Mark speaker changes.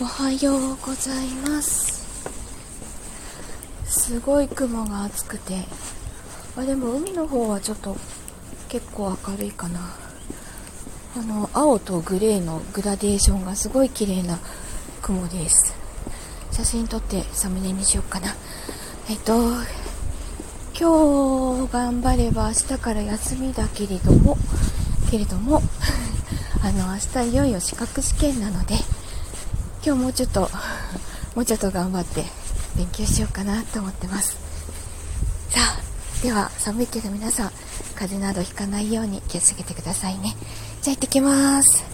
Speaker 1: おはようございます。すごい雲が厚くて。あでも海の方はちょっと結構明るいかな。あの青とグレーのグラデーションがすごい綺麗な雲です。写真撮ってサムネにしようかな。えっと今日頑張れば明日から休みだけれどもけれども あの明日いよいよ資格試験なので今日もうちょっともうちょっと頑張って勉強しようかなと思ってます。さあでは寒いけど皆さん風邪などひかないように気をつけてくださいね。じゃあ行ってきます。